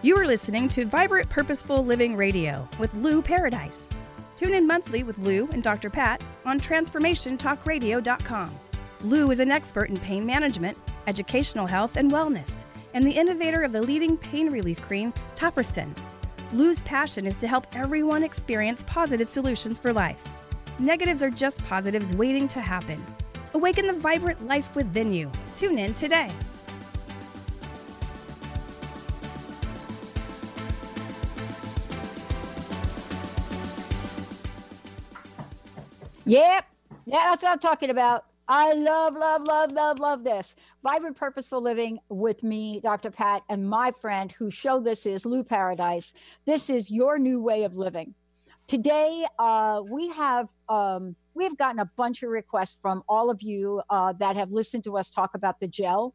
You are listening to Vibrant Purposeful Living Radio with Lou Paradise. Tune in monthly with Lou and Dr. Pat on TransformationTalkRadio.com. Lou is an expert in pain management, educational health, and wellness, and the innovator of the leading pain relief cream, Topricin. Lou's passion is to help everyone experience positive solutions for life. Negatives are just positives waiting to happen. Awaken the vibrant life within you. Tune in today. Yep. Yeah, that's what I'm talking about. I love, love, love, love, love this. Vibrant Purposeful Living with me, Dr. Pat, and my friend whose show this is, Lou Paradise. This is your new way of living. Today, uh, we have um, we have gotten a bunch of requests from all of you uh, that have listened to us talk about the gel.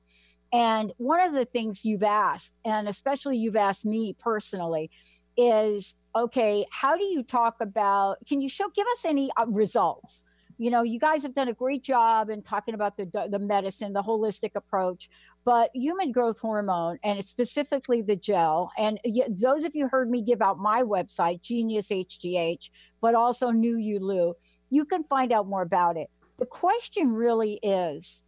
And one of the things you've asked, and especially you've asked me personally, is okay, how do you talk about, can you show, give us any uh, results? You know, you guys have done a great job in talking about the, the medicine, the holistic approach, but human growth hormone and specifically the gel. And those of you heard me give out my website, Genius HGH, but also New You Lou, you can find out more about it. The question really is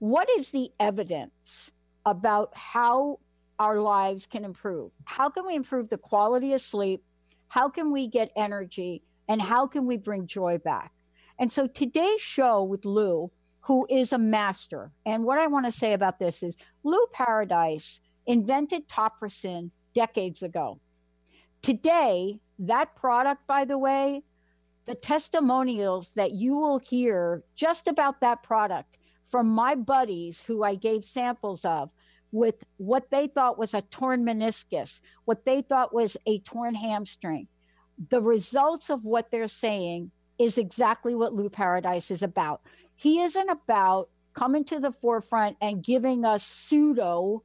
what is the evidence about how our lives can improve? How can we improve the quality of sleep? How can we get energy? And how can we bring joy back? And so today's show with Lou, who is a master, and what I want to say about this is Lou Paradise invented Topricin decades ago. Today, that product, by the way, the testimonials that you will hear just about that product from my buddies who I gave samples of with what they thought was a torn meniscus, what they thought was a torn hamstring. The results of what they're saying is exactly what Lou Paradise is about. He isn't about coming to the forefront and giving us pseudo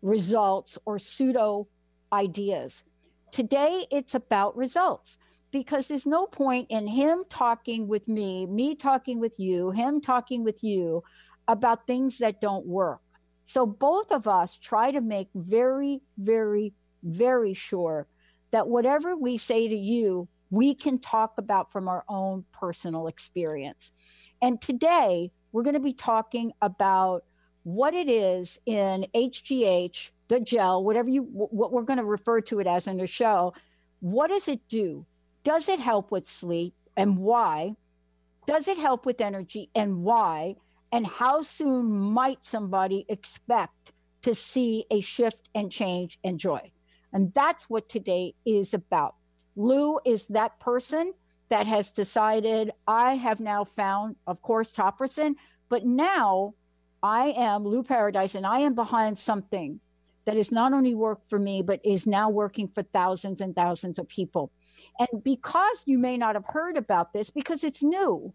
results or pseudo ideas. Today, it's about results because there's no point in him talking with me, me talking with you, him talking with you about things that don't work. So both of us try to make very, very, very sure that whatever we say to you, we can talk about from our own personal experience. And today, we're going to be talking about what it is in HGH, the gel, whatever you, what we're going to refer to it as in the show. What does it do? Does it help with sleep and why? Does it help with energy and why? And how soon might somebody expect to see a shift and change and joy? And that's what today is about. Lou is that person that has decided I have now found, of course, Topricin, but now I am Lou Paradise and I am behind something that is not only work for me, but is now working for thousands and thousands of people. And because you may not have heard about this, because it's new,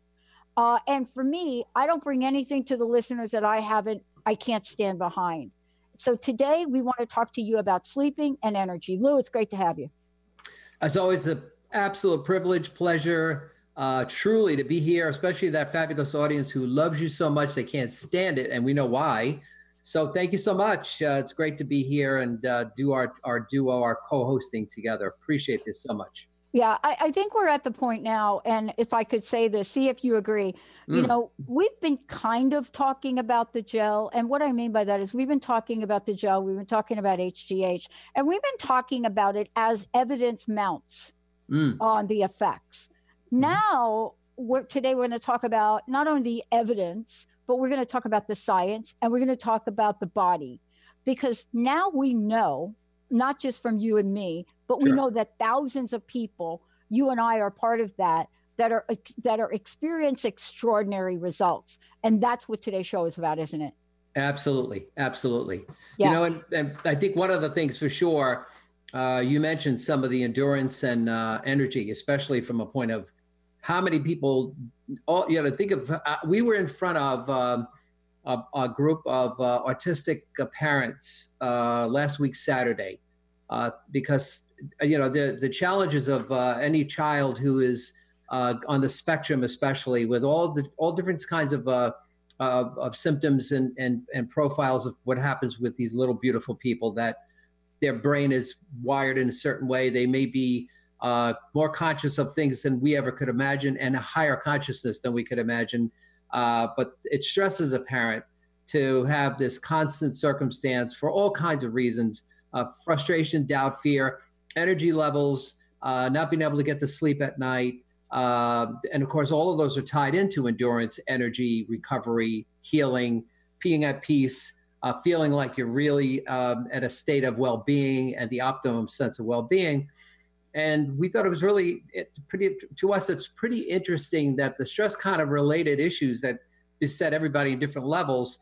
uh, and for me, I don't bring anything to the listeners that I haven't, I can't stand behind. So today we want to talk to you about sleeping and energy. Lou, it's great to have you. As always, an absolute privilege, pleasure, uh, truly to be here, especially that fabulous audience who loves you so much they can't stand it, and we know why. So thank you so much. Uh, it's great to be here and uh, do our our duo, our co-hosting together. Appreciate this so much. Yeah, I, I, think we're at the point now, and if I could say this, see if you agree. Mm. You know, we've been kind of talking about the gel, and what I mean by that is we've been talking about the gel, we've been talking about HGH, and we've been talking about it as evidence mounts mm. on the effects. Mm. Now, we're, today we're going to talk about not only the evidence, but we're going to talk about the science, and we're going to talk about the body, because now we know not just from you and me, but sure. we know that thousands of people, you and I are part of that, that are that are experience extraordinary results, and that's what today's show is about, isn't it? Absolutely, absolutely. Yeah. You know, and, and I think one of the things for sure, uh, you mentioned some of the endurance and uh, energy, especially from a point of how many people. All you know, think of. Uh, we were in front of. Um, a, a group of uh, autistic parents uh, last week Saturday, uh, because you know the the challenges of uh, any child who is uh, on the spectrum, especially with all the all different kinds of uh, of symptoms and, and and profiles of what happens with these little beautiful people that their brain is wired in a certain way. They may be uh, more conscious of things than we ever could imagine and a higher consciousness than we could imagine. Uh, but it stresses a parent to have this constant circumstance for all kinds of reasons uh, frustration, doubt, fear, energy levels, uh, not being able to get to sleep at night. Uh, and of course, all of those are tied into endurance, energy, recovery, healing, being at peace, uh, feeling like you're really um, at a state of well being and the optimum sense of well being. And we thought it was really pretty, to us, it's pretty interesting that the stress kind of related issues that beset everybody in different levels,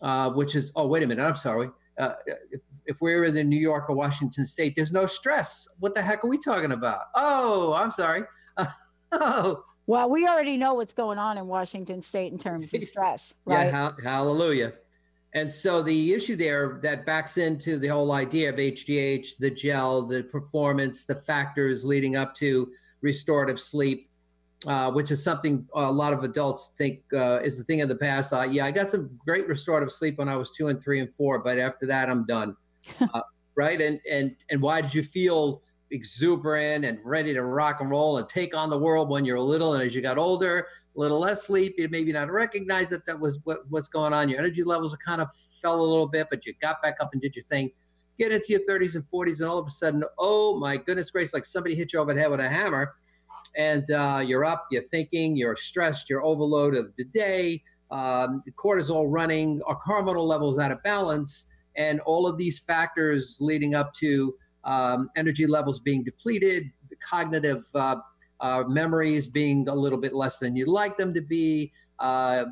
uh, which is, oh, wait a minute, I'm sorry. Uh, if, if we're in New York or Washington State, there's no stress. What the heck are we talking about? Oh, I'm sorry. oh. Well, we already know what's going on in Washington State in terms of stress, right? Yeah, ha- hallelujah. And so the issue there that backs into the whole idea of HGH, the gel, the performance, the factors leading up to restorative sleep, uh, which is something a lot of adults think uh, is the thing of the past. Uh, yeah, I got some great restorative sleep when I was two and three and four, but after that, I'm done. Uh, right? And and and why did you feel exuberant and ready to rock and roll and take on the world when you're little, and as you got older, a little less sleep, you maybe not recognize that that was what, what's going on. Your energy levels kind of fell a little bit, but you got back up and did your thing. Get into your 30s and 40s, and all of a sudden, oh my goodness gracious, like somebody hit you over the head with a hammer, and uh, you're up, you're thinking, you're stressed, you're overloaded of the day, um, the cortisol running, our hormonal levels out of balance, and all of these factors leading up to um, energy levels being depleted, the cognitive uh, uh, memories being a little bit less than you'd like them to be, uh,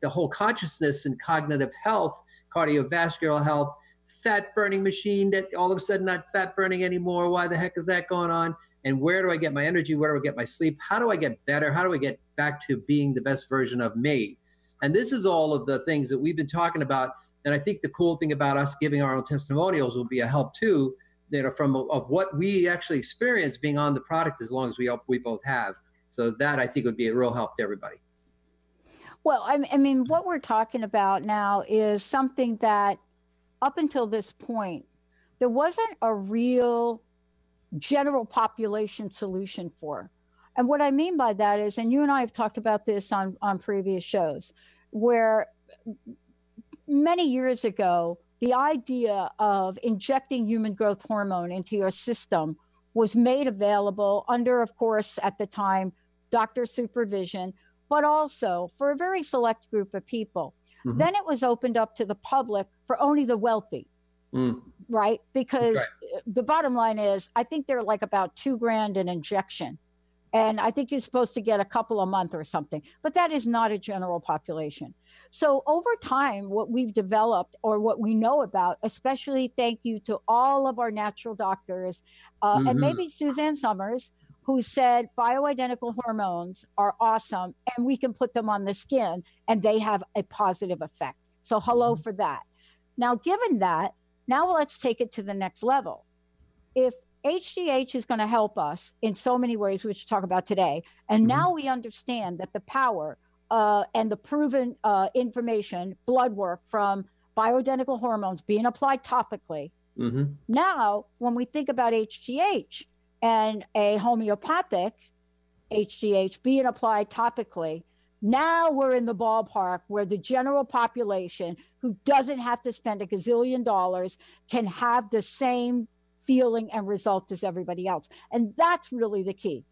the whole consciousness and cognitive health, cardiovascular health, fat burning machine that all of a sudden not fat burning anymore. Why the heck is that going on? And where do I get my energy? Where do I get my sleep? How do I get better? How do I get back to being the best version of me? And this is all of the things that we've been talking about. And I think the cool thing about us giving our own testimonials will be a help too you know, from of what we actually experience being on the product as long as we we both have. So that I think would be a real help to everybody. Well, I, I mean, what we're talking about now is something that up until this point, there wasn't a real general population solution for. And what I mean by that is, and you and I have talked about this on, on previous shows, where many years ago, the idea of injecting human growth hormone into your system was made available under, of course, at the time, doctor supervision, but also for a very select group of people. Mm-hmm. Then it was opened up to the public for only the wealthy. Mm. Right. Because right. the bottom line is, I think they're like about two grand an injection and I think you're supposed to get a couple a month or something, but that is not a general population. So over time, what we've developed or what we know about, especially thank you to all of our natural doctors, uh, mm-hmm. and maybe Suzanne Somers, who said bioidentical hormones are awesome and we can put them on the skin and they have a positive effect. So hello mm-hmm. for that. Now, given that, now let's take it to the next level. If HGH is going to help us in so many ways, which we'll talk about today. And mm-hmm. now we understand that the power uh, and the proven uh, information, blood work from bioidentical hormones being applied topically. Mm-hmm. Now, when we think about HGH and a homeopathic HGH being applied topically, now we're in the ballpark where the general population who doesn't have to spend a gazillion dollars can have the same feeling and result as everybody else. And that's really the key.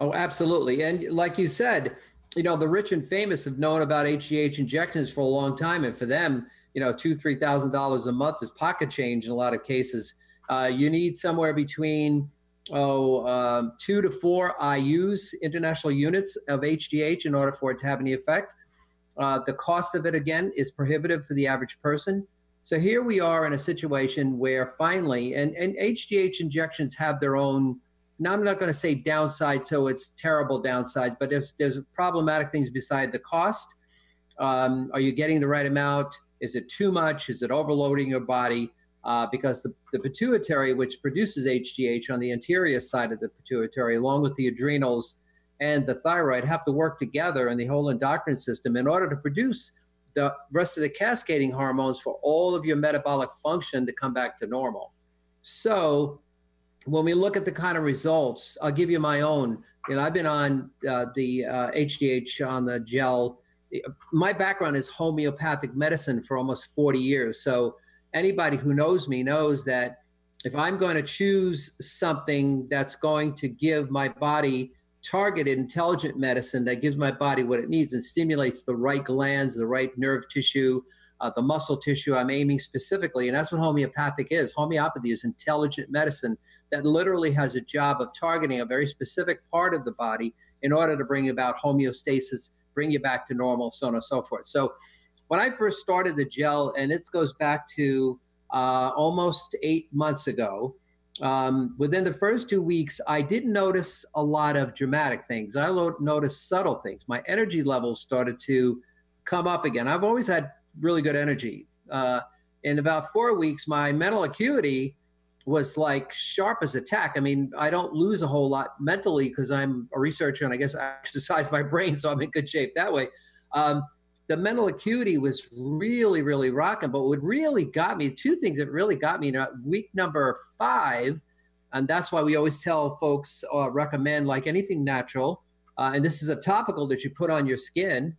Oh, absolutely. And like you said, you know, the rich and famous have known about HGH injections for a long time. And for them, you know, two, three thousand dollars a month is pocket change in a lot of cases. Uh, you need somewhere between oh um, two to four IU's international units of HGH in order for it to have any effect. Uh, the cost of it again is prohibitive for the average person. So here we are in a situation where finally, and, and HGH injections have their own, now I'm not going to say downside, so it's terrible downside, but there's, there's problematic things beside the cost. Um, are you getting the right amount? Is it too much? Is it overloading your body? Uh, because the, the pituitary, which produces HGH on the anterior side of the pituitary, along with the adrenals and the thyroid, have to work together in the whole endocrine system in order to produce the rest of the cascading hormones for all of your metabolic function to come back to normal. So when we look at the kind of results, I'll give you my own. You know, I've been on uh, the uh, HGH on the gel. My background is homeopathic medicine for almost 40 years. So anybody who knows me knows that if I'm going to choose something that's going to give my body targeted intelligent medicine that gives my body what it needs and stimulates the right glands, the right nerve tissue, uh, the muscle tissue I'm aiming specifically. And that's what homeopathic is. Homeopathy is intelligent medicine that literally has a job of targeting a very specific part of the body in order to bring about homeostasis, bring you back to normal, so on and so forth. So when I first started the gel, and it goes back to uh, almost eight months ago, um, within the first two weeks, I didn't notice a lot of dramatic things. I lo- noticed subtle things. My energy levels started to come up again. I've always had really good energy. Uh, in about four weeks, my mental acuity was like sharp as a tack. I mean, I don't lose a whole lot mentally because I'm a researcher and I guess I exercise my brain, so I'm in good shape that way. Um, the mental acuity was really, really rocking. But what really got me, two things that really got me, you week number five, and that's why we always tell folks uh, recommend like anything natural. Uh, and this is a topical that you put on your skin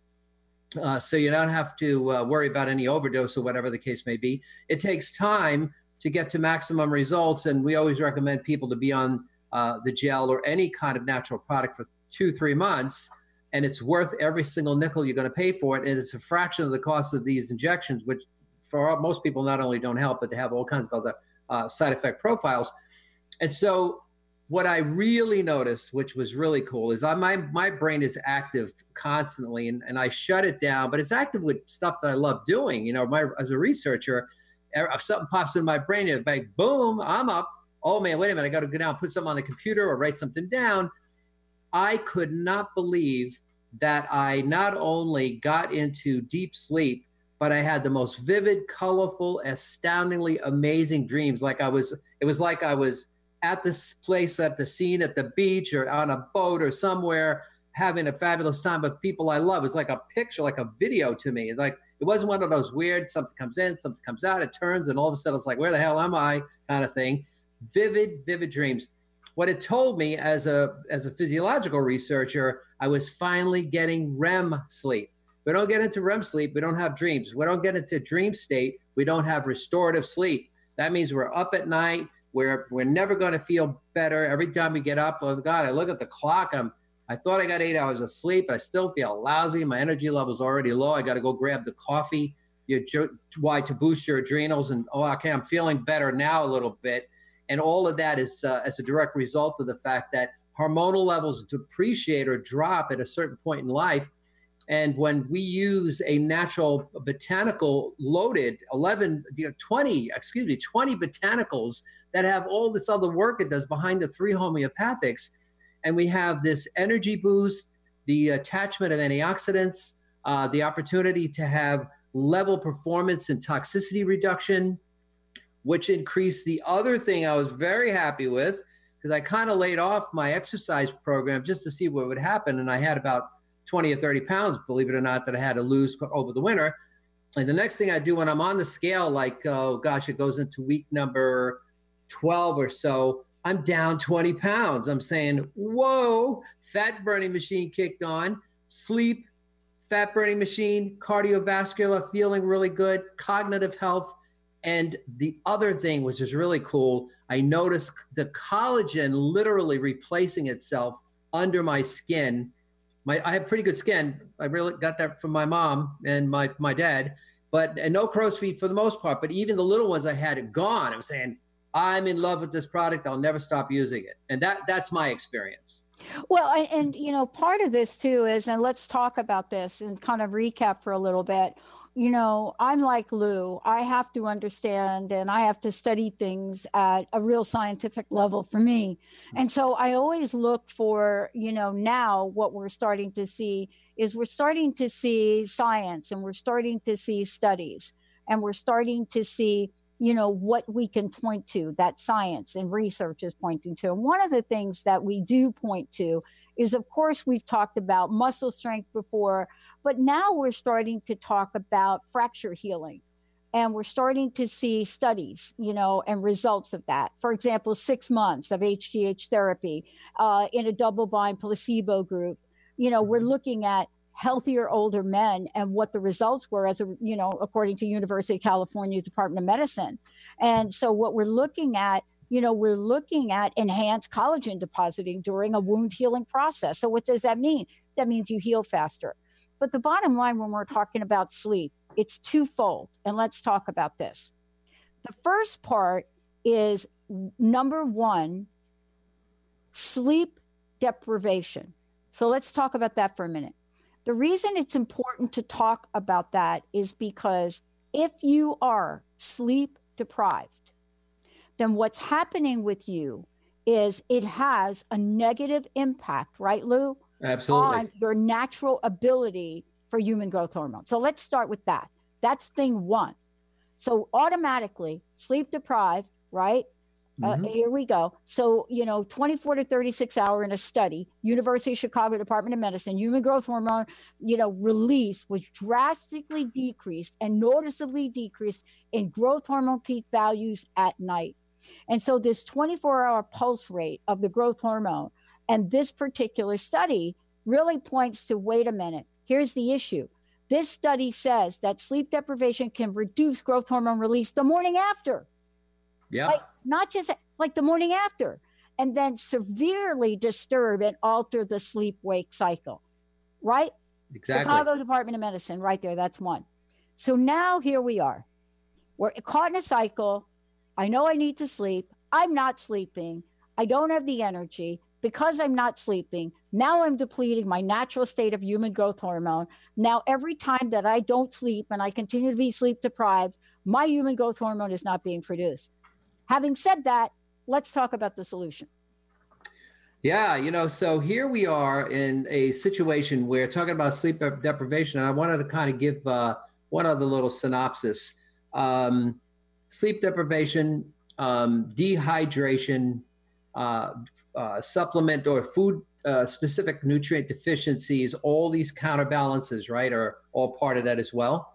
uh, so you don't have to uh, worry about any overdose or whatever the case may be. It takes time to get to maximum results, and we always recommend people to be on uh, the gel or any kind of natural product for two, three months, and it's worth every single nickel you're going to pay for it, and it's a fraction of the cost of these injections, which for most people not only don't help, but they have all kinds of other uh, side effect profiles. And so what I really noticed, which was really cool, is I, my my brain is active constantly, and, and I shut it down. But it's active with stuff that I love doing. You know, my as a researcher, if something pops in my brain, it's like boom, I'm up. Oh man, wait a minute, I got to go down, and put something on the computer, or write something down. I could not believe that I not only got into deep sleep, but I had the most vivid, colorful, astoundingly amazing dreams. Like I was, it was like I was at this place at the scene at the beach or on a boat or somewhere having a fabulous time with people I love. It's like a picture, like a video to me. It's like it wasn't one of those weird something comes in, something comes out, it turns, and all of a sudden it's like, where the hell am I? kind of thing. Vivid, vivid dreams. What it told me as a as a physiological researcher, I was finally getting REM sleep. We don't get into REM sleep, we don't have dreams. We don't get into dream state, we don't have restorative sleep. That means we're up at night, we're we're never going to feel better every time we get up. Oh God, I look at the clock. I'm I thought I got eight hours of sleep. I still feel lousy. My energy level's already low. I got to go grab the coffee. You why to boost your adrenals and oh okay, I'm feeling better now a little bit. And all of that is uh, as a direct result of the fact that hormonal levels depreciate or drop at a certain point in life. And when we use a natural botanical loaded 11, you know, 20, excuse me, 20 botanicals that have all this other work it does behind the three homeopathics, and we have this energy boost, the attachment of antioxidants, uh, the opportunity to have level performance and toxicity reduction, which increased the other thing I was very happy with because I kind of laid off my exercise program just to see what would happen. And I had about 20 or 30 pounds, believe it or not, that I had to lose over the winter. And the next thing I do when I'm on the scale, like, oh gosh, it goes into week number 12 or so, I'm down 20 pounds. I'm saying, whoa, fat burning machine kicked on, sleep, fat burning machine, cardiovascular, feeling really good, cognitive health. And the other thing, which is really cool, I noticed the collagen literally replacing itself under my skin my I have pretty good skin. I really got that from my mom and my my dad, but and no crow's feet for the most part. But even the little ones I had it gone. I'm saying I'm in love with this product. I'll never stop using it, and that that's my experience. Well, and, and you know, part of this too is, and let's talk about this and kind of recap for a little bit you know, I'm like Lou. I have to understand and I have to study things at a real scientific level for me. And so I always look for, you know, now what we're starting to see is we're starting to see science and we're starting to see studies and we're starting to see, you know, what we can point to that science and research is pointing to. And one of the things that we do point to is, of course, we've talked about muscle strength before but now we're starting to talk about fracture healing. and we're starting to see studies, you know, and results of that. For example, six months of HGH therapy uh, in a double-blind placebo group. You know, we're mm-hmm. looking at healthier older men and what the results were as a you know according to university of california department of medicine and so what we're looking at you know we're looking at enhanced collagen depositing during a wound healing process so what does that mean that means you heal faster but the bottom line when we're talking about sleep it's twofold and let's talk about this. The first part is number one sleep deprivation. So let's talk about that for a minute. The reason it's important to talk about that is because if you are sleep deprived, then what's happening with you is it has a negative impact, right, Lou? Absolutely. On your natural ability for human growth hormone. So let's start with that. That's thing one. So automatically, sleep deprived, right? Uh, mm-hmm. Uh, here we go. So, you know, 24 to 36 hour in a study, University of Chicago Department of Medicine, human growth hormone, you know, release was drastically decreased and noticeably decreased in growth hormone peak values at night. And so this 24 hour pulse rate of the growth hormone and this particular study really points to wait a minute, here's the issue. This study says that sleep deprivation can reduce growth hormone release the morning after. Yeah. Like not just like the morning after, and then severely disturb and alter the sleep wake cycle. Right? Exactly. Chicago Department of Medicine, right there. That's one. So now here we are. We're caught in a cycle. I know I need to sleep. I'm not sleeping. I don't have the energy because I'm not sleeping. Now I'm depleting my natural state of human growth hormone. Now, every time that I don't sleep and I continue to be sleep deprived, my human growth hormone is not being produced. Having said that, let's talk about the solution. Yeah, you know, so here we are in a situation where talking about sleep deprivation, and I wanted to kind of give uh, one other little synopsis. Um, sleep deprivation, um, dehydration, uh, uh, supplement or food uh, specific nutrient deficiencies, all these counterbalances, right, are all part of that as well.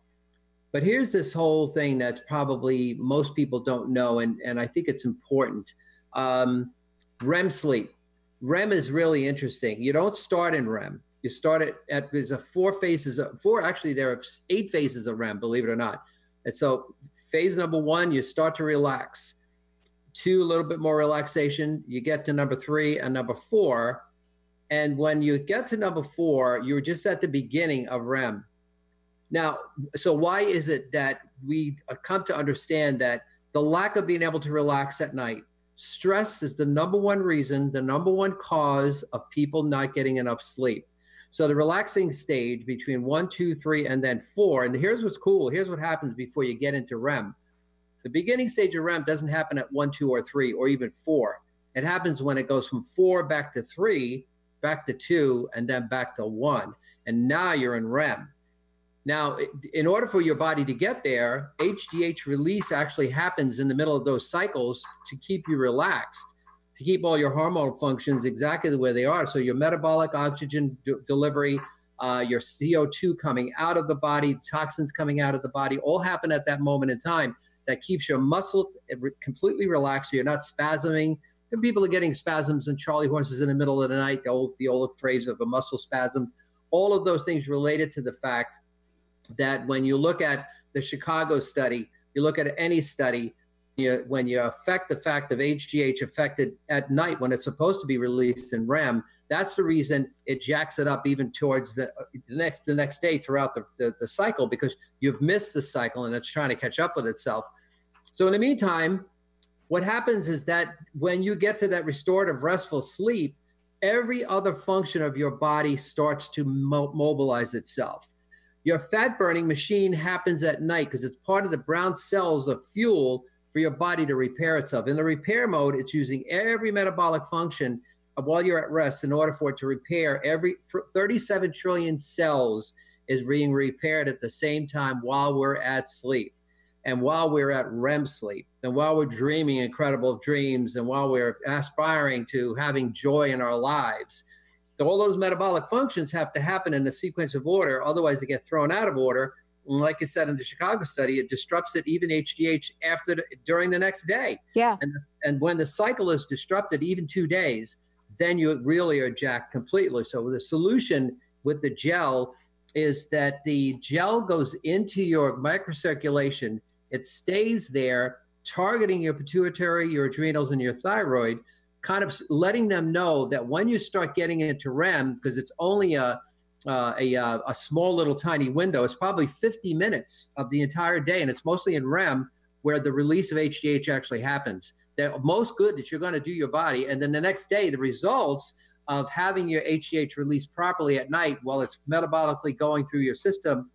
But here's this whole thing that's probably most people don't know, and, and I think it's important. Um, REM sleep. REM is really interesting. You don't start in REM. You start at, at there's a four phases, of, four actually there are eight phases of REM, believe it or not. And so phase number one, you start to relax. Two, a little bit more relaxation. You get to number three and number four. And when you get to number four, you're just at the beginning of REM. Now, so why is it that we uh, come to understand that the lack of being able to relax at night, stress is the number one reason, the number one cause of people not getting enough sleep. So the relaxing stage between one, two, three, and then four. And here's what's cool. Here's what happens before you get into REM. The beginning stage of REM doesn't happen at one, two, or three, or even four. It happens when it goes from four back to three, back to two, and then back to one. And now you're in REM. Now, in order for your body to get there, HGH release actually happens in the middle of those cycles to keep you relaxed, to keep all your hormonal functions exactly the way they are. So, your metabolic oxygen d- delivery, uh, your CO2 coming out of the body, toxins coming out of the body, all happen at that moment in time. That keeps your muscle completely relaxed. So you're not spasming. And people are getting spasms and Charlie horses in the middle of the night, the old, the old phrase of a muscle spasm. All of those things related to the fact that when you look at the Chicago study, you look at any study, you, when you affect the fact of HGH affected at night when it's supposed to be released in REM, that's the reason it jacks it up even towards the, the next the next day throughout the, the, the cycle because you've missed the cycle and it's trying to catch up with itself. So in the meantime, what happens is that when you get to that restorative restful sleep, every other function of your body starts to mo- mobilize itself. Your fat burning machine happens at night because it's part of the brown cells of fuel for your body to repair itself. In the repair mode, it's using every metabolic function while you're at rest in order for it to repair every 37 trillion cells is being repaired at the same time while we're at sleep and while we're at REM sleep and while we're dreaming incredible dreams and while we're aspiring to having joy in our lives so all those metabolic functions have to happen in a sequence of order, otherwise they get thrown out of order. Like I said in the Chicago study, it disrupts it even HGH after the, during the next day. Yeah. And, the, and when the cycle is disrupted even two days, then you really are jacked completely. So the solution with the gel is that the gel goes into your microcirculation. It stays there, targeting your pituitary, your adrenals, and your thyroid, kind of letting them know that when you start getting into REM, because it's only a uh, a, uh, a small little tiny window. It's probably 50 minutes of the entire day, and it's mostly in REM where the release of HGH actually happens. The most good that you're going to do your body, and then the next day, the results of having your HGH released properly at night while it's metabolically going through your system,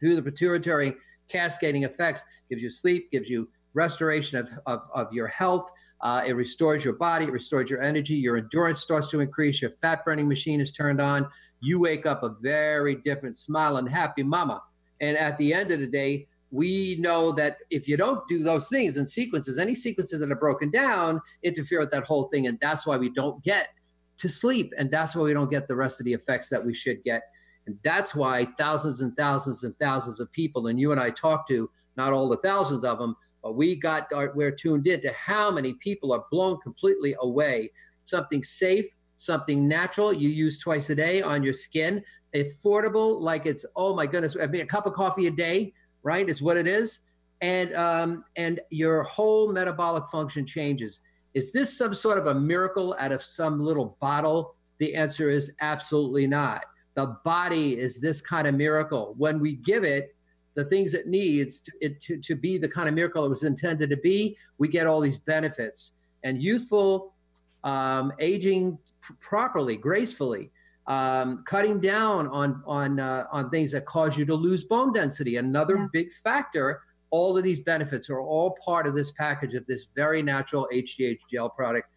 through the pituitary cascading effects, gives you sleep, gives you restoration of, of, of your health. Uh, it restores your body, it restores your energy, your endurance starts to increase, your fat burning machine is turned on. You wake up a very different, smiling, happy mama. And at the end of the day, we know that if you don't do those things in sequences, any sequences that are broken down interfere with that whole thing. And that's why we don't get to sleep. And that's why we don't get the rest of the effects that we should get. And that's why thousands and thousands and thousands of people, and you and I talk to, not all the thousands of them, we got we're tuned in to how many people are blown completely away. Something safe, something natural you use twice a day on your skin, affordable, like it's oh my goodness, I mean a cup of coffee a day, right? Is what it is, and um, and your whole metabolic function changes. Is this some sort of a miracle out of some little bottle? The answer is absolutely not. The body is this kind of miracle. When we give it, the things it needs to, it, to, to be the kind of miracle it was intended to be, we get all these benefits. And youthful um, aging pr- properly, gracefully, um, cutting down on on uh, on things that cause you to lose bone density. Another yeah. big factor. All of these benefits are all part of this package of this very natural HGH gel product.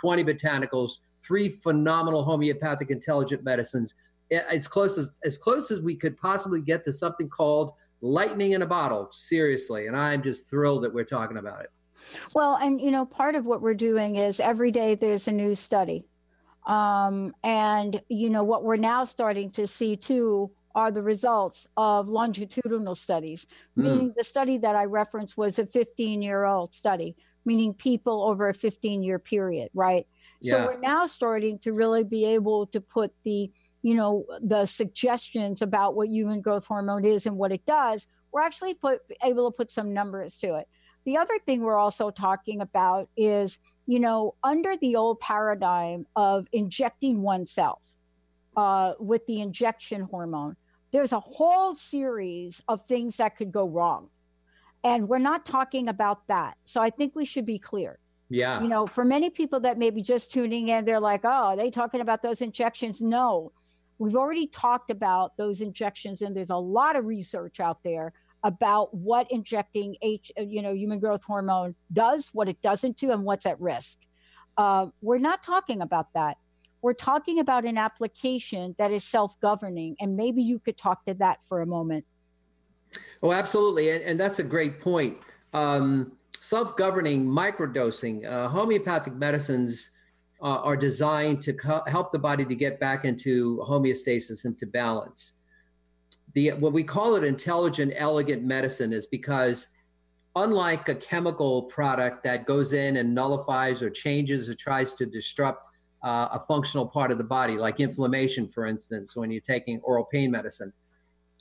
20 botanicals, three phenomenal homeopathic intelligent medicines. As close as as close as we could possibly get to something called lightning in a bottle, seriously. And I'm just thrilled that we're talking about it. Well, and you know, part of what we're doing is every day there's a new study. Um, and you know, what we're now starting to see too are the results of longitudinal studies, mm. meaning the study that I referenced was a 15 year old study, meaning people over a 15 year period, right? Yeah. So we're now starting to really be able to put the you know the suggestions about what human growth hormone is and what it does we're actually put, able to put some numbers to it. The other thing we're also talking about is you know under the old paradigm of injecting oneself uh, with the injection hormone there's a whole series of things that could go wrong. And we're not talking about that. So i think we should be clear. Yeah. You know for many people that may be just tuning in they're like oh are they talking about those injections? No We've already talked about those injections, and there's a lot of research out there about what injecting H, uh, you know, human growth hormone does, what it doesn't do, and what's at risk. Uh, we're not talking about that. We're talking about an application that is self-governing, and maybe you could talk to that for a moment. Oh, absolutely, and, and that's a great point. Um, self-governing microdosing, uh, homeopathic medicines uh, are designed to co- help the body to get back into homeostasis, and to balance. The what we call it intelligent, elegant medicine is because unlike a chemical product that goes in and nullifies or changes or tries to disrupt uh, a functional part of the body, like inflammation, for instance, when you're taking oral pain medicine.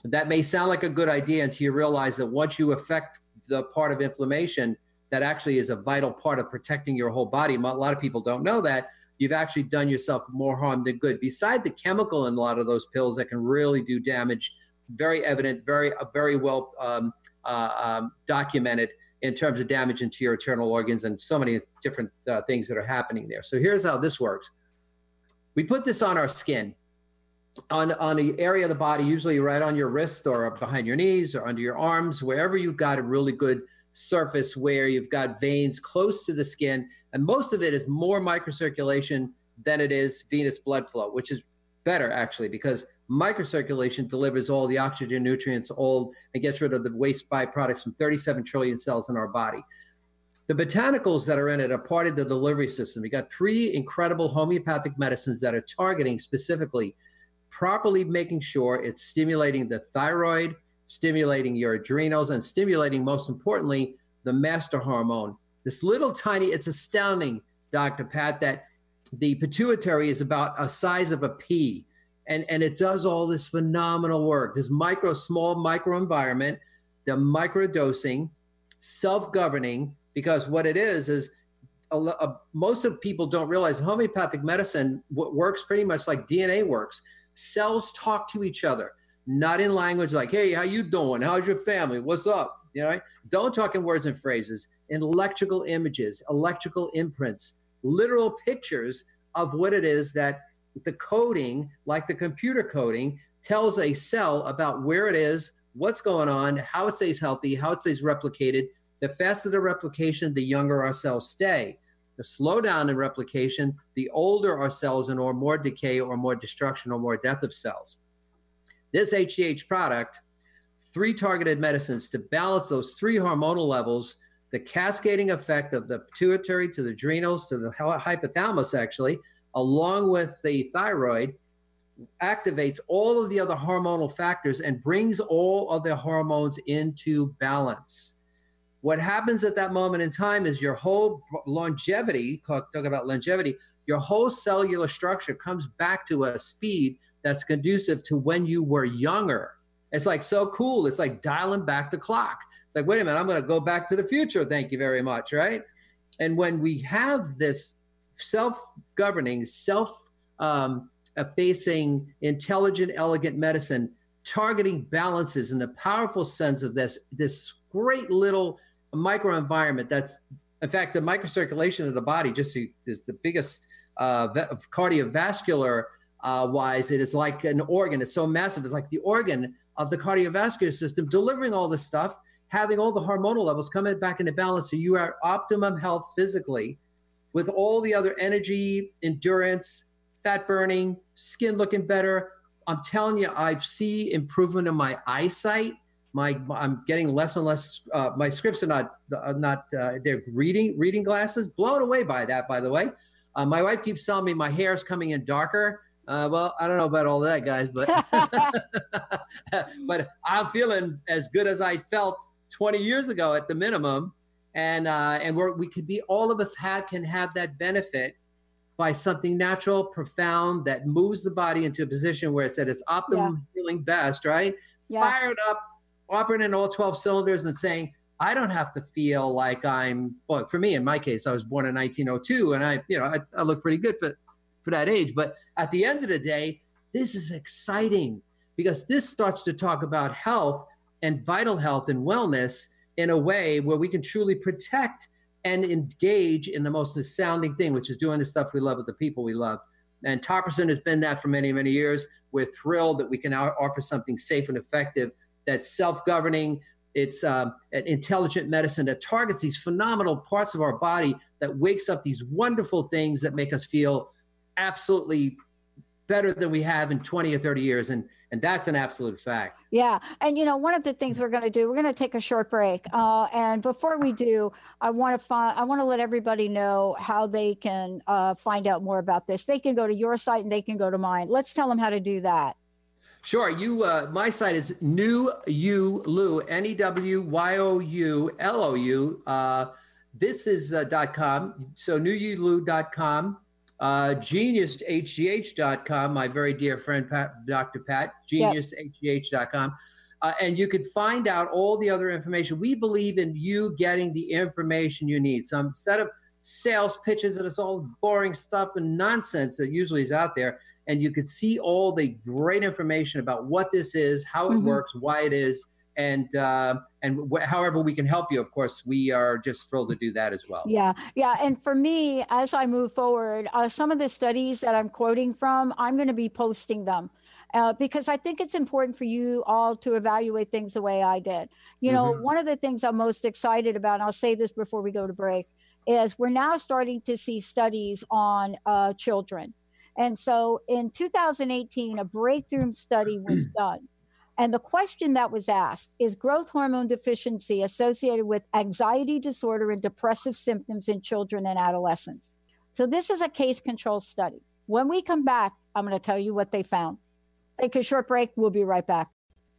That may sound like a good idea until you realize that once you affect the part of inflammation, that actually is a vital part of protecting your whole body. A lot of people don't know that. You've actually done yourself more harm than good. Beside the chemical in a lot of those pills that can really do damage, very evident, very uh, very well um, uh, um, documented in terms of damage into your internal organs and so many different uh, things that are happening there. So here's how this works. We put this on our skin on on the area of the body, usually right on your wrist or behind your knees or under your arms, wherever you've got a really good surface where you've got veins close to the skin, and most of it is more microcirculation than it is venous blood flow, which is better actually because microcirculation delivers all the oxygen, nutrients, all and gets rid of the waste byproducts from 37 trillion cells in our body. The botanicals that are in it are part of the delivery system. We got three incredible homeopathic medicines that are targeting specifically, properly making sure it's stimulating the thyroid, stimulating your adrenals, and stimulating, most importantly, the master hormone. This little tiny, it's astounding, Dr. Pat, that the pituitary is about a size of a pea. And, and it does all this phenomenal work. This micro, small micro environment, the micro dosing, self governing, because what it is is a, a, most of people don't realize homeopathic medicine works pretty much like DNA works. Cells talk to each other, not in language like, "Hey, how you doing? How's your family? What's up?" You know, don't talk in words and phrases. In electrical images, electrical imprints, literal pictures of what it is that the coding, like the computer coding, tells a cell about where it is, what's going on, how it stays healthy, how it stays replicated. The faster the replication, the younger our cells stay. The slowdown in replication, the older our cells and or more decay or more destruction or more death of cells. This HGH product, three targeted medicines to balance those three hormonal levels the cascading effect of the pituitary to the adrenals to the hypothalamus, actually, along with the thyroid, activates all of the other hormonal factors and brings all of the hormones into balance. What happens at that moment in time is your whole longevity, talk about longevity, your whole cellular structure comes back to a speed that's conducive to when you were younger. It's like so cool. It's like dialing back the clock It's like, wait a minute, I'm going to go back to the future. Thank you very much. Right. And when we have this self governing, self um, facing, intelligent, elegant medicine targeting balances in the powerful sense of this, this great little microenvironment that's, in fact, the microcirculation of the body just is the biggest uh, cardiovascular uh, wise. It is like an organ. It's so massive. It's like the organ of the cardiovascular system delivering all this stuff having all the hormonal levels coming back into balance so you are optimum health physically with all the other energy, endurance, fat burning, skin looking better. I'm telling you, I see improvement in my eyesight. My I'm getting less and less. Uh, my scripts are not uh, not uh, they're reading reading glasses. Blown away by that, by the way. Uh, my wife keeps telling me my hair is coming in darker. Uh, well, I don't know about all that, guys, but but I'm feeling as good as I felt 20 years ago at the minimum and uh, and we're, we could be all of us have can have that benefit by something natural profound that moves the body into a position where it's at its optimum yeah. healing best right yeah. fired up operating all 12 cylinders and saying i don't have to feel like i'm well for me in my case i was born in 1902 and i you know i, I look pretty good for for that age but at the end of the day this is exciting because this starts to talk about health and vital health and wellness in a way where we can truly protect and engage in the most astounding thing, which is doing the stuff we love with the people we love. And Topricin has been that for many, many years. We're thrilled that we can offer something safe and effective that's self governing. It's um, an intelligent medicine that targets these phenomenal parts of our body that wakes up these wonderful things that make us feel absolutely better than we have in 20 or 30 years and and that's an absolute fact yeah and you know one of the things we're going to do we're going to take a short break uh, and before we do i want to find i want to let everybody know how they can uh, find out more about this they can go to your site and they can go to mine let's tell them how to do that Sure. You, uh, my site is new you lou n e w y o u l o u. Uh, this is uh, dot com. So newyoulou.com uh, geniushgh.com, my very dear friend Pat, Dr. Pat, geniushgh.com. Uh, and you could find out all the other information. We believe in you getting the information you need. So instead of sales pitches and it's all boring stuff and nonsense that usually is out there, and you could see all the great information about what this is, how it mm-hmm. works, why it is, and uh, and wh- however we can help you of course we are just thrilled to do that as well yeah yeah and for me as i move forward uh, some of the studies that i'm quoting from i'm going to be posting them uh, because I think it's important for you all to evaluate things the way I did. You know, mm-hmm. one of the things I'm most excited about, and I'll say this before we go to break, is we're now starting to see studies on uh, children. And so in 2018, a breakthrough study was done and the question that was asked is growth hormone deficiency associated with anxiety disorder and depressive symptoms in children and adolescents? So, this is a case control study. When we come back, I'm going to tell you what they found. Take a short break. We'll be right back.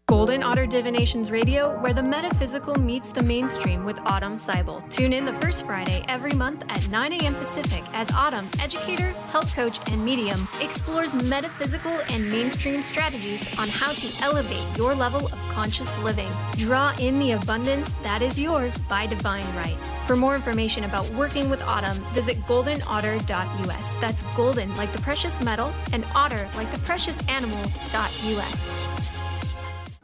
Golden Otter Divinations Radio, where the metaphysical meets the mainstream with Autumn Seibel. Tune in the first Friday every month at 9 a.m. Pacific as Autumn, educator, health coach, and medium, explores metaphysical and mainstream strategies on how to elevate your level of conscious living. Draw in the abundance that is yours by divine right. For more information about working with Autumn, visit goldenotter.us. That's golden like the precious metal and otter like the precious animal.us.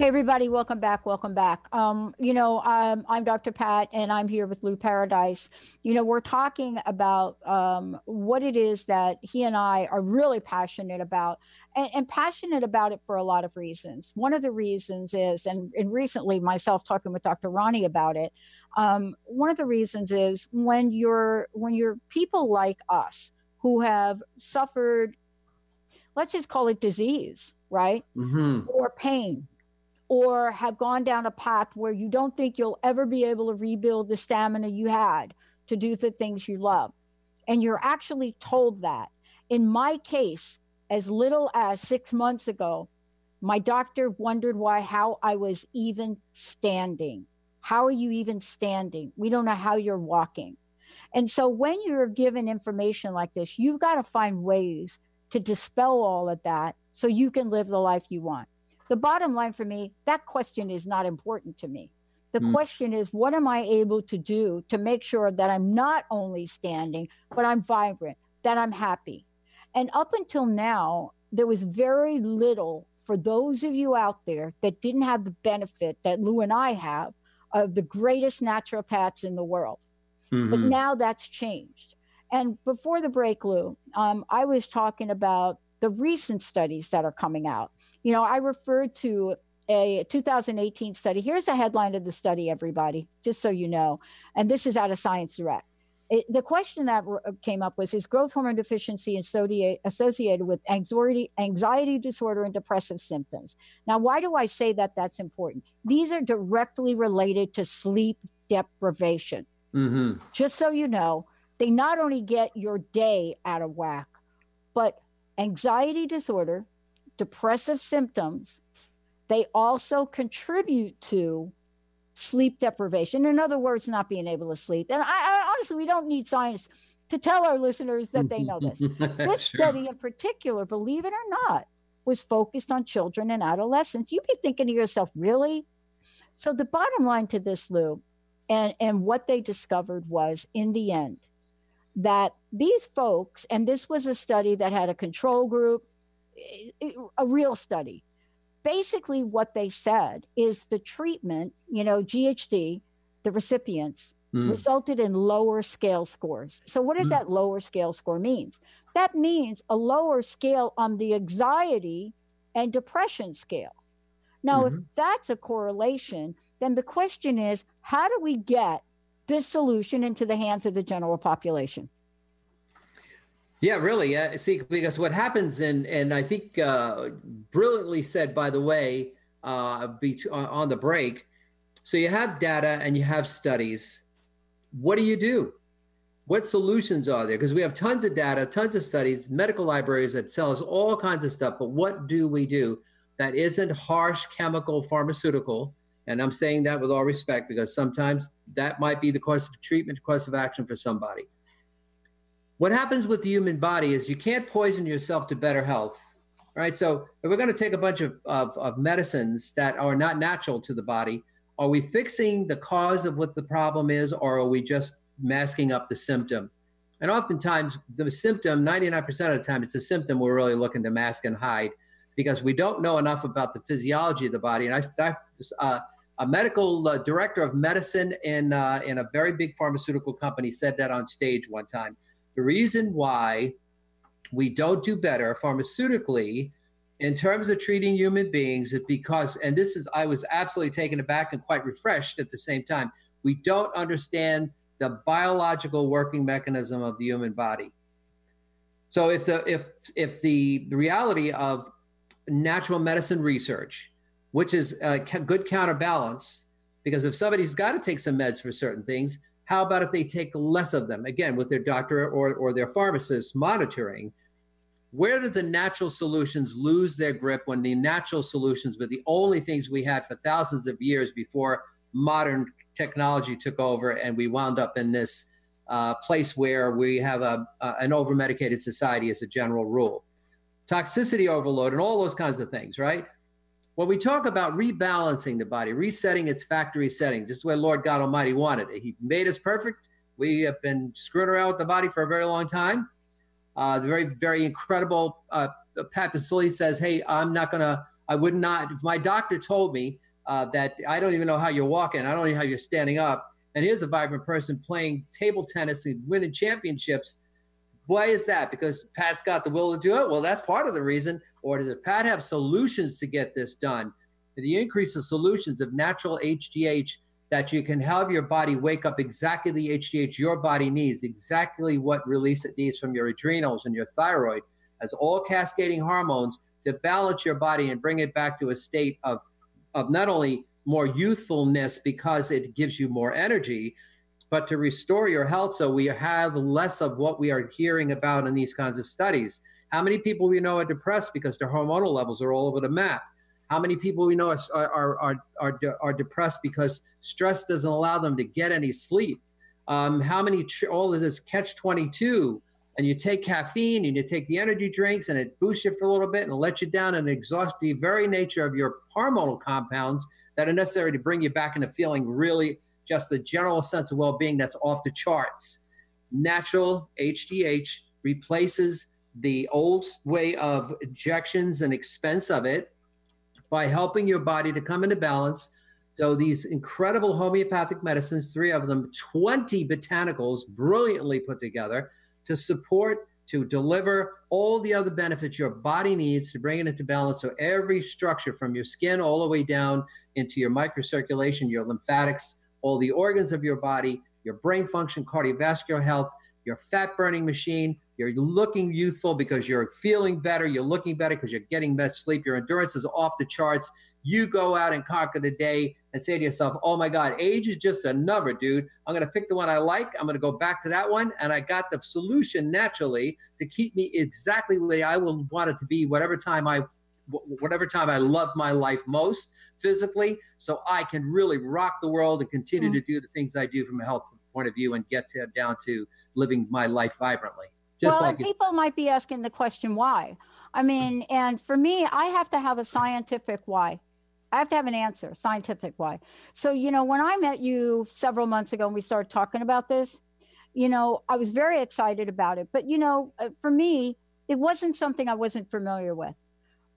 Hey, everybody, welcome back. Welcome back. Um, you know, um, I'm Dr. Pat, and I'm here with Lou Paradise. You know, we're talking about um, what it is that he and I are really passionate about, and, and, passionate about it for a lot of reasons. One of the reasons is, and, and recently myself talking with Dr. Ronnie about it, um, one of the reasons is when you're when you're people like us who have suffered, let's just call it disease, right, mm-hmm. or pain or have gone down a path where you don't think you'll ever be able to rebuild the stamina you had to do the things you love. And you're actually told that. In my case, as little as six months ago, my doctor wondered why, how I was even standing. How are you even standing? We don't know how you're walking. And so when you're given information like this, you've got to find ways to dispel all of that so you can live the life you want. The bottom line for me, that question is not important to me. The mm. question is, what am I able to do to make sure that I'm not only standing, but I'm vibrant, that I'm happy? And up until now, there was very little for those of you out there that didn't have the benefit that Lou and I have of the greatest naturopaths in the world. Mm-hmm. But now that's changed. And before the break, Lou, um, I was talking about the recent studies that are coming out. You know, I referred to a 2018 study. Here's a headline of the study, everybody, just so you know. And this is out of Science Direct. It, the question that came up was Is growth hormone deficiency associated with anxiety, anxiety disorder and depressive symptoms? Now, why do I say that that's important? These are directly related to sleep deprivation. Mm-hmm. Just so you know, they not only get your day out of whack, but anxiety disorder, depressive symptoms, they also contribute to sleep deprivation. In other words, not being able to sleep. And I, I honestly, we don't need science to tell our listeners that they know this. this sure. study in particular, believe it or not, was focused on children and adolescents. You'd be thinking to yourself, really? So the bottom line to this, Lou, and, and what they discovered was in the end that these folks, and this was a study that had a control group, a real study. Basically, what they said is the treatment, you know, GHD, the recipients, mm. resulted in lower scale scores. So, what does mm. that lower scale score mean? That means a lower scale on the anxiety and depression scale. Now, mm-hmm. if that's a correlation, then the question is how do we get this solution into the hands of the general population? Yeah, really. Uh, see, because what happens, and and I think uh, brilliantly said, by the way, uh, be, on the break. So you have data and you have studies. What do you do? What solutions are there? Because we have tons of data, tons of studies, medical libraries that sell us all kinds of stuff. But what do we do that isn't harsh chemical pharmaceutical? And I'm saying that with all respect because sometimes that might be the course of treatment, course of action for somebody. What happens with the human body is you can't poison yourself to better health, right? So if we're going to take a bunch of, of, of medicines that are not natural to the body, are we fixing the cause of what the problem is, or are we just masking up the symptom? And oftentimes, the symptom, 99% of the time, it's a symptom we're really looking to mask and hide because we don't know enough about the physiology of the body. And I, uh, a medical uh, director of medicine in uh, in a very big pharmaceutical company said that on stage one time. The reason why we don't do better pharmaceutically in terms of treating human beings is because, and this is, I was absolutely taken aback and quite refreshed at the same time. We don't understand the biological working mechanism of the human body. So if the if if the reality of natural medicine research which is a good counterbalance because if somebody's got to take some meds for certain things, how about if they take less of them? Again, with their doctor or, or their pharmacist monitoring, where do the natural solutions lose their grip when the natural solutions were the only things we had for thousands of years before modern technology took over and we wound up in this uh, place where we have a, an over medicated society as a general rule? Toxicity overload and all those kinds of things, right? when we talk about rebalancing the body, resetting its factory setting, just the way Lord God Almighty wanted it. He made us perfect. We have been screwing around with the body for a very long time. Uh, the very, very incredible uh, Pat Baccili says, Hey, I'm not going to, I would not, if my doctor told me uh, that I don't even know how you're walking, I don't even know how you're standing up, and here's a vibrant person playing table tennis and winning championships. Why is that? Because Pat's got the will to do it? Well, that's part of the reason. Or does Pat have solutions to get this done? The increase of solutions of natural HGH that you can have your body wake up exactly the HGH your body needs, exactly what release it needs from your adrenals and your thyroid, as all cascading hormones to balance your body and bring it back to a state of, of not only more youthfulness because it gives you more energy, but to restore your health so we have less of what we are hearing about in these kinds of studies. How many people we know are depressed because their hormonal levels are all over the map? How many people we know are, are, are, are, are depressed because stress doesn't allow them to get any sleep? Um, how many, all of this catch 22, and you take caffeine and you take the energy drinks and it boosts you for a little bit and lets you down and exhausts the very nature of your hormonal compounds that are necessary to bring you back into feeling really just the general sense of well being that's off the charts. Natural HGH replaces the old way of injections and expense of it by helping your body to come into balance. So, these incredible homeopathic medicines, three of them, 20 botanicals brilliantly put together to support, to deliver all the other benefits your body needs to bring it into balance. So, every structure from your skin all the way down into your microcirculation, your lymphatics, all the organs of your body, your brain function, cardiovascular health, your fat burning machine. You're looking youthful because you're feeling better. You're looking better because you're getting better sleep. Your endurance is off the charts. You go out and conquer the day and say to yourself, oh my God, age is just a number, dude. I'm going to pick the one I like. I'm going to go back to that one. And I got the solution naturally to keep me exactly way I will want it to be, whatever time I whatever time I love my life most physically, so I can really rock the world and continue mm. to do the things I do from a health point of view and get to, down to living my life vibrantly. Just well, like people it, might be asking the question why. I mean, and for me, I have to have a scientific why. I have to have an answer, scientific why. So, you know, when I met you several months ago and we started talking about this, you know, I was very excited about it. But, you know, uh, for me, it wasn't something I wasn't familiar with.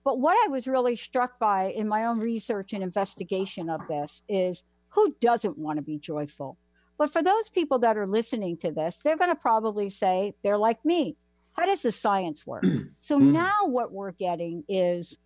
But what I was really struck by in my own research and investigation of this is who doesn't want to be joyful? But for those people that are listening to this, they're going to probably say they're like me. How does the science work? so mm. now what we're getting is,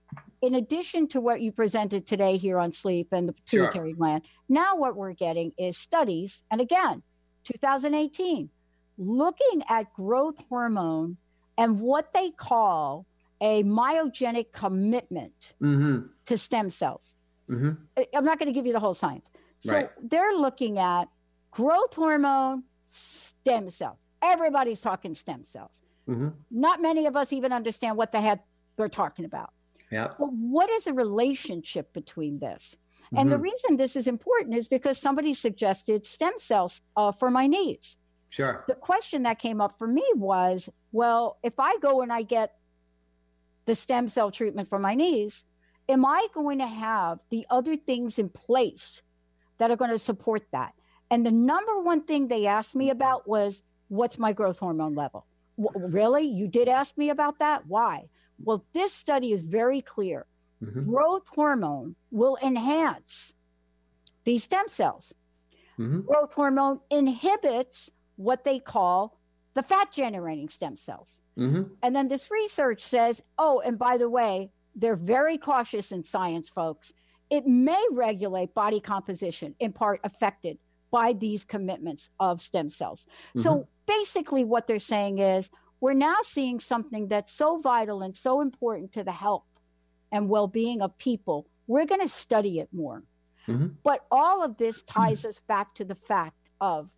in addition to what you presented today here on sleep and the pituitary sure. gland, now what we're getting is studies. And again, 2018, looking at growth hormone and what they call a myogenic commitment mm-hmm. to stem cells. Mm-hmm. I'm not going to give you the whole science. So right. they're looking at growth hormone, stem cells. Everybody's talking stem cells. Mm-hmm. Not many of us even understand what the heck they're talking about. Yeah. But what is a relationship between this? And the mm-hmm. reason this is important is because somebody suggested stem cells uh, for my knees. Sure. The question that came up for me was well, if I go and I get the stem cell treatment for my knees, am I going to have the other things in place that are going to support that? And the number one thing they asked me about was, what's my growth hormone level? W- really? You did ask me about that? Why? Well, this study is very clear. Mm-hmm. Growth hormone will enhance these stem cells. Mm-hmm. Growth hormone inhibits what they call the fat generating stem cells. Mm-hmm. And then this research says, oh, and by the way, they're very cautious in science, folks. It may regulate body composition, in part affected by these commitments of stem cells. Mm-hmm. So basically, what they're saying is we're now seeing something that's so vital and so important to the health and well being of people. We're going to study it more. Mm-hmm. But all of this ties us back to the fact of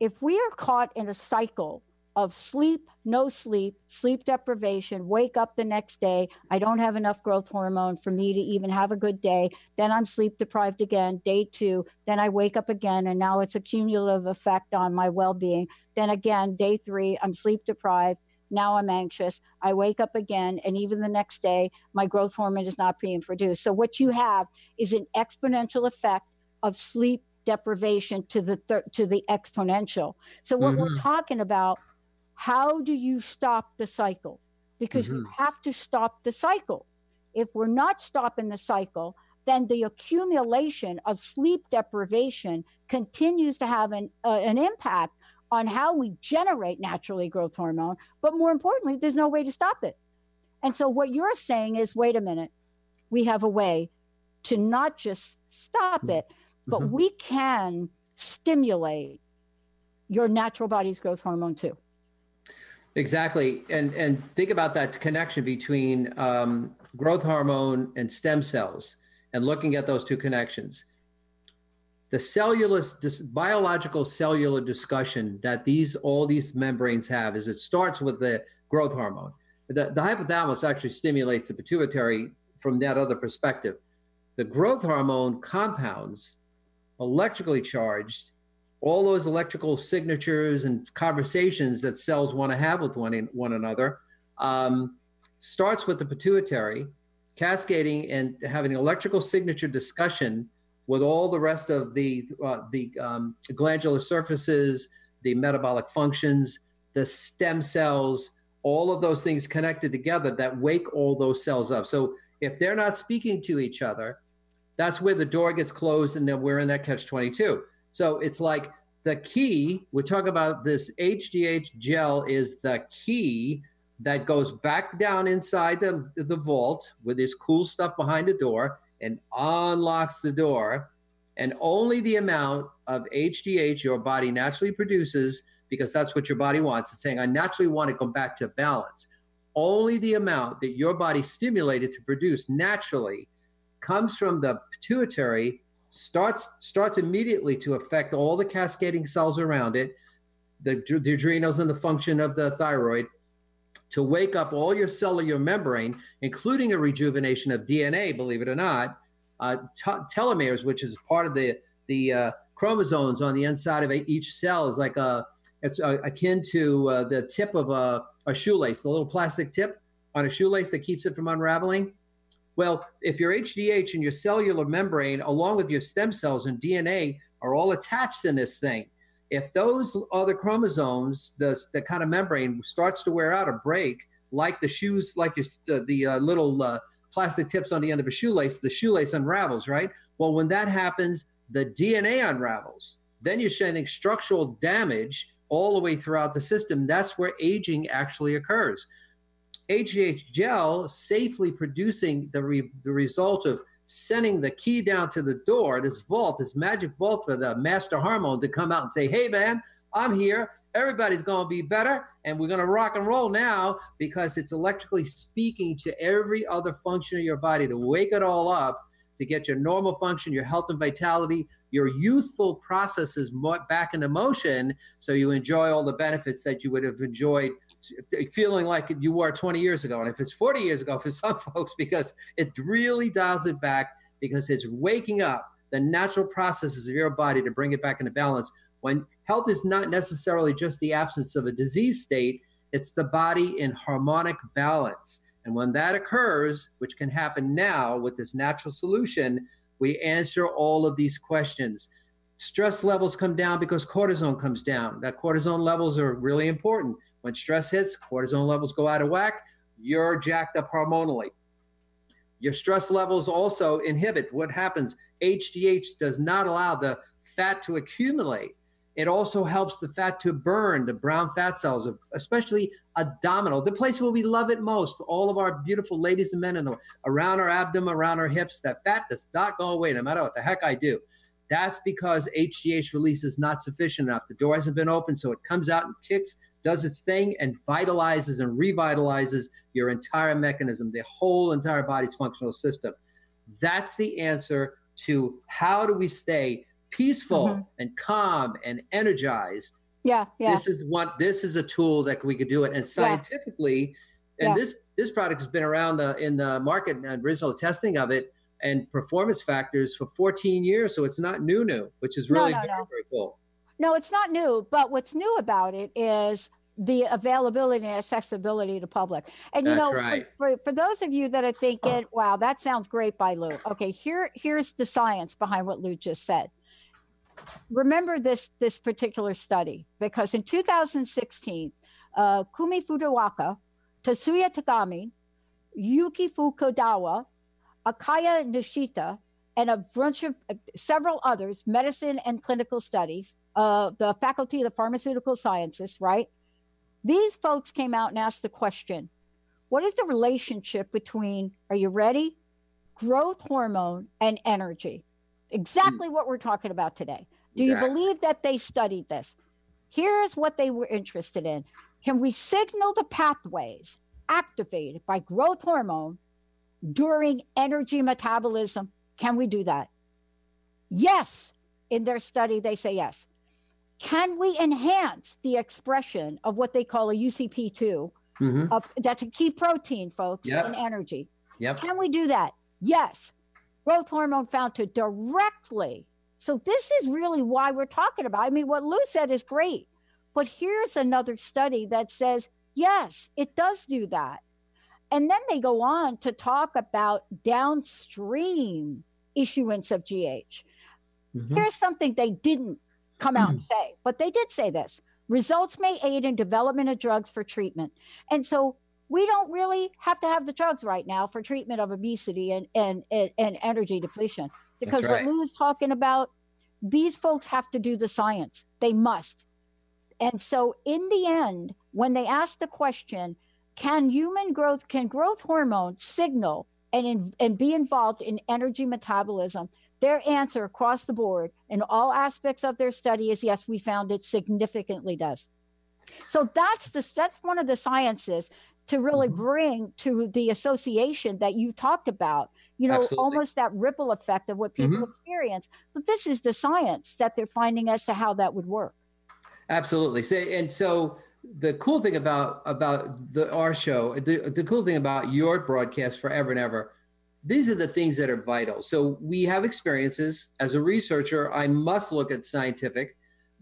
if we are caught in a cycle of sleep, no sleep, sleep deprivation, wake up the next day. I don't have enough growth hormone for me to even have a good day. Then I'm sleep deprived again, day two. Then I wake up again, and now it's a cumulative effect on my well being. Then again, day three, I'm sleep deprived. Now I'm anxious. I wake up again, and even the next day, my growth hormone is not being produced. So, what you have is an exponential effect of sleep deprivation to the thir- to the exponential. So, what mm-hmm. we're talking about how do you stop the cycle? Because mm-hmm. we have to stop the cycle. If we're not stopping the cycle, then the accumulation of sleep deprivation continues to have an, uh, an impact on how we generate naturally growth hormone. But more importantly, there's no way to stop it. And so, what you're saying is wait a minute, we have a way to not just stop it, but mm-hmm. we can stimulate your natural body's growth hormone too. Exactly, and and think about that connection between um, growth hormone and stem cells, and looking at those two connections. The cellular, this biological cellular discussion that these all these membranes have is it starts with the growth hormone. The, the hypothalamus actually stimulates the pituitary from that other perspective. The growth hormone compounds, electrically charged, all those electrical signatures and conversations that cells want to have with one, one another um, starts with the pituitary, cascading and having an electrical signature discussion with all the rest of the uh, the um, glandular surfaces, the metabolic functions, the stem cells, all of those things connected together that wake all those cells up. So if they're not speaking to each other, that's where the door gets closed, and then we're in that catch twenty two. So it's like the key, we talk about this HGH gel is the key that goes back down inside the, the vault with this cool stuff behind the door and unlocks the door. And only the amount of HGH your body naturally produces, because that's what your body wants, is saying, I naturally want to go back to balance. Only the amount that your body stimulated to produce naturally comes from the pituitary starts starts immediately to affect all the cascading cells around it, the, the adrenals and the function of the thyroid, to wake up all your cellular membrane, including a rejuvenation of DNA, believe it or not, uh, t- telomeres, which is part of the the uh, chromosomes on the inside of each cell, is like a it's uh, akin to uh, the tip of a, a shoelace, the little plastic tip on a shoelace that keeps it from unraveling. Well, if your HGH and your cellular membrane, along with your stem cells and DNA, are all attached in this thing, if those other chromosomes, the, the kind of membrane starts to wear out or break, like the shoes, like your, uh, the uh, little uh, plastic tips on the end of a shoelace, the shoelace unravels, right? Well, when that happens, the DNA unravels. Then you're sending structural damage all the way throughout the system. That's where aging actually occurs. HGH gel safely producing the, re- the result of sending the key down to the door, this vault, this magic vault for the master hormone to come out and say, hey, man, I'm here. Everybody's going to be better. And we're going to rock and roll now because it's electrically speaking to every other function of your body to wake it all up to get your normal function, your health and vitality, your youthful processes back into motion so you enjoy all the benefits that you would have enjoyed feeling like you were 20 years ago. And if it's 40 years ago for some folks, because it really dials it back because it's waking up the natural processes of your body to bring it back into balance. When health is not necessarily just the absence of a disease state, it's the body in harmonic balance. And when that occurs, which can happen now with this natural solution, we answer all of these questions. Stress levels come down because cortisone comes down. That cortisone levels are really important. When stress hits, cortisone levels go out of whack, you're jacked up hormonally. Your stress levels also inhibit what happens. HGH does not allow the fat to accumulate it also helps the fat to burn, the brown fat cells, especially abdominal, the place where we love it most. All of our beautiful ladies and men in the, around our abdomen, around our hips, that fat does not go away no matter what the heck I do. That's because HGH release is not sufficient enough. The door hasn't been open, so it comes out and kicks, does its thing, and vitalizes and revitalizes your entire mechanism, the whole entire body's functional system. That's the answer to how do we stay peaceful mm-hmm. and calm and energized. Yeah, yeah. This is what this is a tool that we could do it, and scientifically, yeah. and yeah. this this product has been around the in the market and original testing of it and performance factors for 14 years, so it's not new new, which is really no, no, very, no. very cool. No, it's not new, but what's new about it is the availability and accessibility to public. And you That's know, right. for, for, for, those of you that are thinking, wow, that sounds great by Lou. Okay, here here's the science behind what Lou just said remember this this particular study because in 2016, uh, Kumi Furuwaka, Tatsuya Tagami, Yuki Fukudawa, Akaya Nishita, and a bunch of uh, several others, medicine and clinical studies, uh, the faculty of the pharmaceutical sciences, right? These folks came out and asked the question what is the relationship between, are you ready? Growth hormone and energy exactly what we're talking about today. Do you believe that they studied this? Here's what they were interested in. Can we signal the pathways activated by growth hormone during energy metabolism? Can we do that? Yes. In their study, they say yes. Can we enhance the expression of what they call a UCP2? Mm-hmm. Uh, that's a key protein, folks, yep. in energy. Yep. Can we do that? Yes growth hormone found to directly. So this is really why we're talking about. I mean, what Lou said is great, but here's another study that says yes, it does do that. And then they go on to talk about downstream issuance of GH. Mm-hmm. Here's something they didn't come out mm-hmm. and say, but they did say this. Results may aid in development of drugs for treatment. And so we don't really have to have the drugs right now for treatment of obesity and and and, and energy depletion because right. what Lou is talking about these folks have to do the science they must and so in the end when they ask the question can human growth can growth hormone signal and in, and be involved in energy metabolism their answer across the board in all aspects of their study is yes we found it significantly does so that's the that's one of the sciences to really mm-hmm. bring to the association that you talked about you know Absolutely. almost that ripple effect of what people mm-hmm. experience but this is the science that they're finding as to how that would work Absolutely. So, and so the cool thing about about the our show, the, the cool thing about your broadcast forever and ever, these are the things that are vital. So we have experiences. As a researcher, I must look at scientific,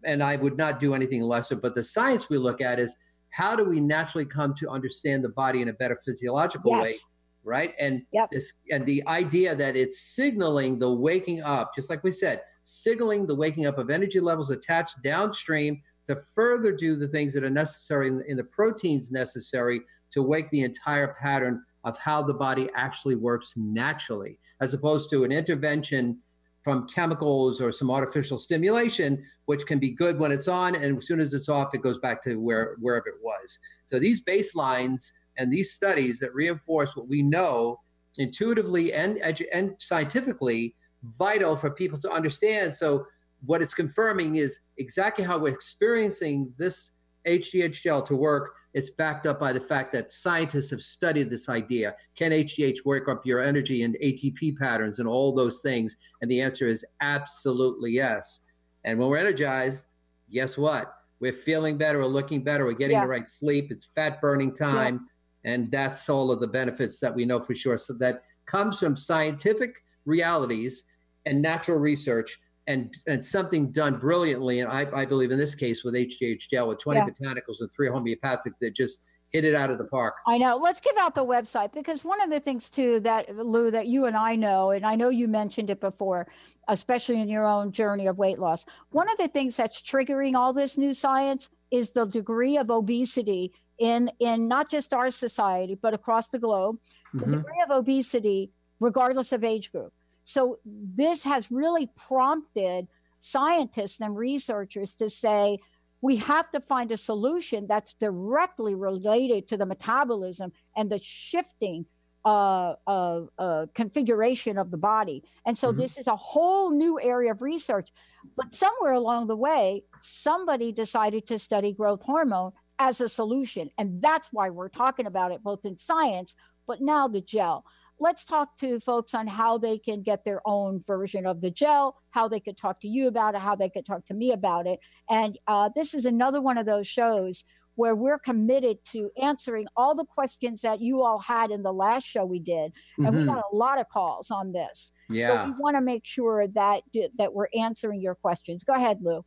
and I would not do anything lesser. But the science we look at is how do we naturally come to understand the body in a better physiological yes. way right and yep. this and the idea that it's signaling the waking up just like we said signaling the waking up of energy levels attached downstream to further do the things that are necessary in, in the proteins necessary to wake the entire pattern of how the body actually works naturally as opposed to an intervention from chemicals or some artificial stimulation, which can be good when it's on, and as soon as it's off, it goes back to where wherever it was. So these baselines and these studies that reinforce what we know intuitively and and scientifically vital for people to understand. So what it's confirming is exactly how we're experiencing this HGH gel to work, it's backed up by the fact that scientists have studied this idea. Can HGH work up your energy and ATP patterns and all those things? And the answer is absolutely yes. And when we're energized, guess what? We're feeling better, we're looking better, we're getting yeah. the right sleep, it's fat burning time. Yeah. And that's all of the benefits that we know for sure. So that comes from scientific realities and natural research and and something done brilliantly. And I, I believe in this case with HGH gel with 20 yeah. botanicals and three homeopathic that just hit it out of the park. I know. Let's give out the website because one of the things too that Lou that you and I know, and I know you mentioned it before, especially in your own journey of weight loss. One of the things that's triggering all this new science is the degree of obesity in in not just our society but across the globe. The mm-hmm. degree of obesity, regardless of age group. So this has really prompted scientists and researchers to say we have to find a solution that's directly related to the metabolism and the shifting uh, uh, uh, configuration of the body. And so mm-hmm. this is a whole new area of research. But somewhere along the way, somebody decided to study growth hormone as a solution. And that's why we're talking about it both in science, but now the gel let's talk to folks on how they can get their own version of the gel, how they could talk to you about it, how they could talk to me about it. And uh, this is another one of those shows where we're committed to answering all the questions that you all had in the last show we did and mm-hmm. we got a lot of calls on this yeah. so we want to make sure that that we're answering your questions go ahead lou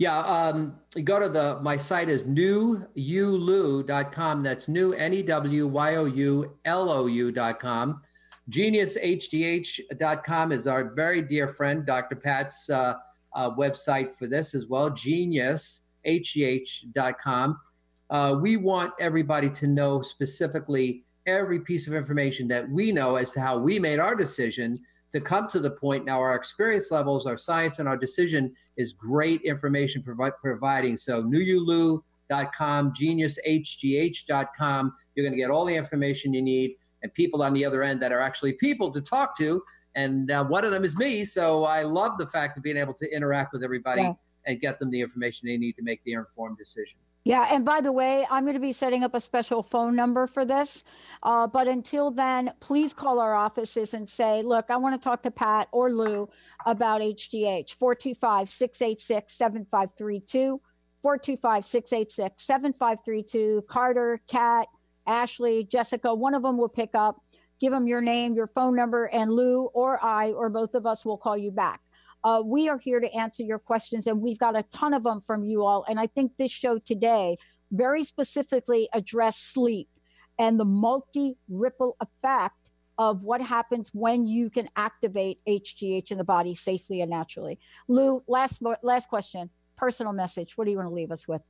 yeah, um, go to the my site is newyoulou.com. That's new N E W Y O U L O U.com. GeniusHGH.com is our very dear friend Dr. Pat's uh, uh, website for this as well. GeniusHGH.com. Uh, we want everybody to know specifically every piece of information that we know as to how we made our decision to come to the point. Now our experience levels our science and our decision is great information provi- providing. So newyoulou.com geniushgh.com you're going to get all the information you need and people on the other end that are actually people to talk to and uh, one of them is me. So i love the fact of being able to interact with everybody yeah. and get them the information they need to make the informed decision yeah, and by the way, I'm going to be setting up a special phone number for this. Uh, but until then, please call our offices and say, look, I want to talk to Pat or Lou about HGH. 425 686 7532. 425 686 7532. Carter, Kat, Ashley, Jessica, one of them will pick up. Give them your name, your phone number, and Lou or I or both of us will call you back. Uh, we are here to answer your questions, and we've got a ton of them from you all. And I think this show today very specifically addressed sleep and the multi ripple effect of what happens when you can activate HGH in the body safely and naturally. Lou, last last question, personal message. What do you want to leave us with?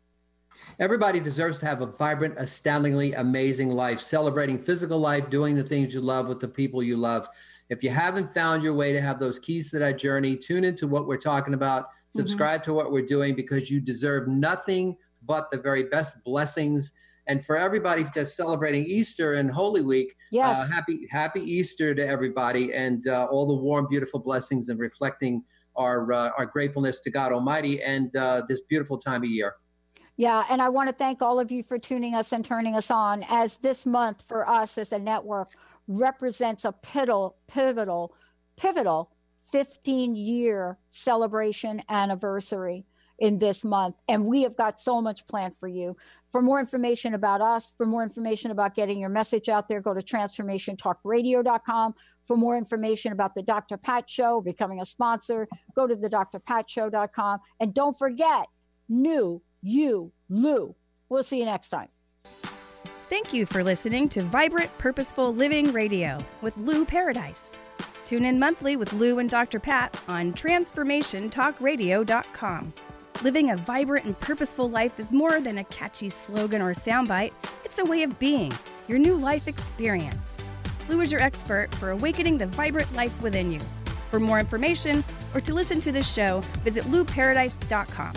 Everybody deserves to have a vibrant, astoundingly amazing life, celebrating physical life, doing the things you love with the people you love. If you haven't found your way to have those keys to that journey, tune into what we're talking about, mm-hmm. subscribe mm-hmm. to what we're doing because you deserve nothing but the very best blessings. And for everybody that's celebrating Easter and Holy Week, uh, yes. Uh, happy happy Easter to everybody and uh, all the warm, beautiful blessings and reflecting our uh, our gratefulness to God Almighty and uh, this beautiful time of year. Yeah, and I want to thank all of you for tuning us and turning us on as this month for us as a network represents a pivotal, pivotal, pivotal 15 year celebration anniversary. in this month. And we have got so much planned for you. For more information about us, for more information about getting your message out there, go to transformationtalkradio.com. For more information about the Dr. Pat Show, becoming a sponsor, go to the drpatshow.com. And don't forget, new you, Lou. We'll see you next time. Thank you for listening to Vibrant Purposeful Living Radio with Lou Paradise. Tune in monthly with Lou and Dr. Pat on transformationtalkradio.com. Living a vibrant and purposeful life is more than a catchy slogan or soundbite, it's a way of being, your new life experience. Lou is your expert for awakening the vibrant life within you. For more information or to listen to this show, visit louparadise.com.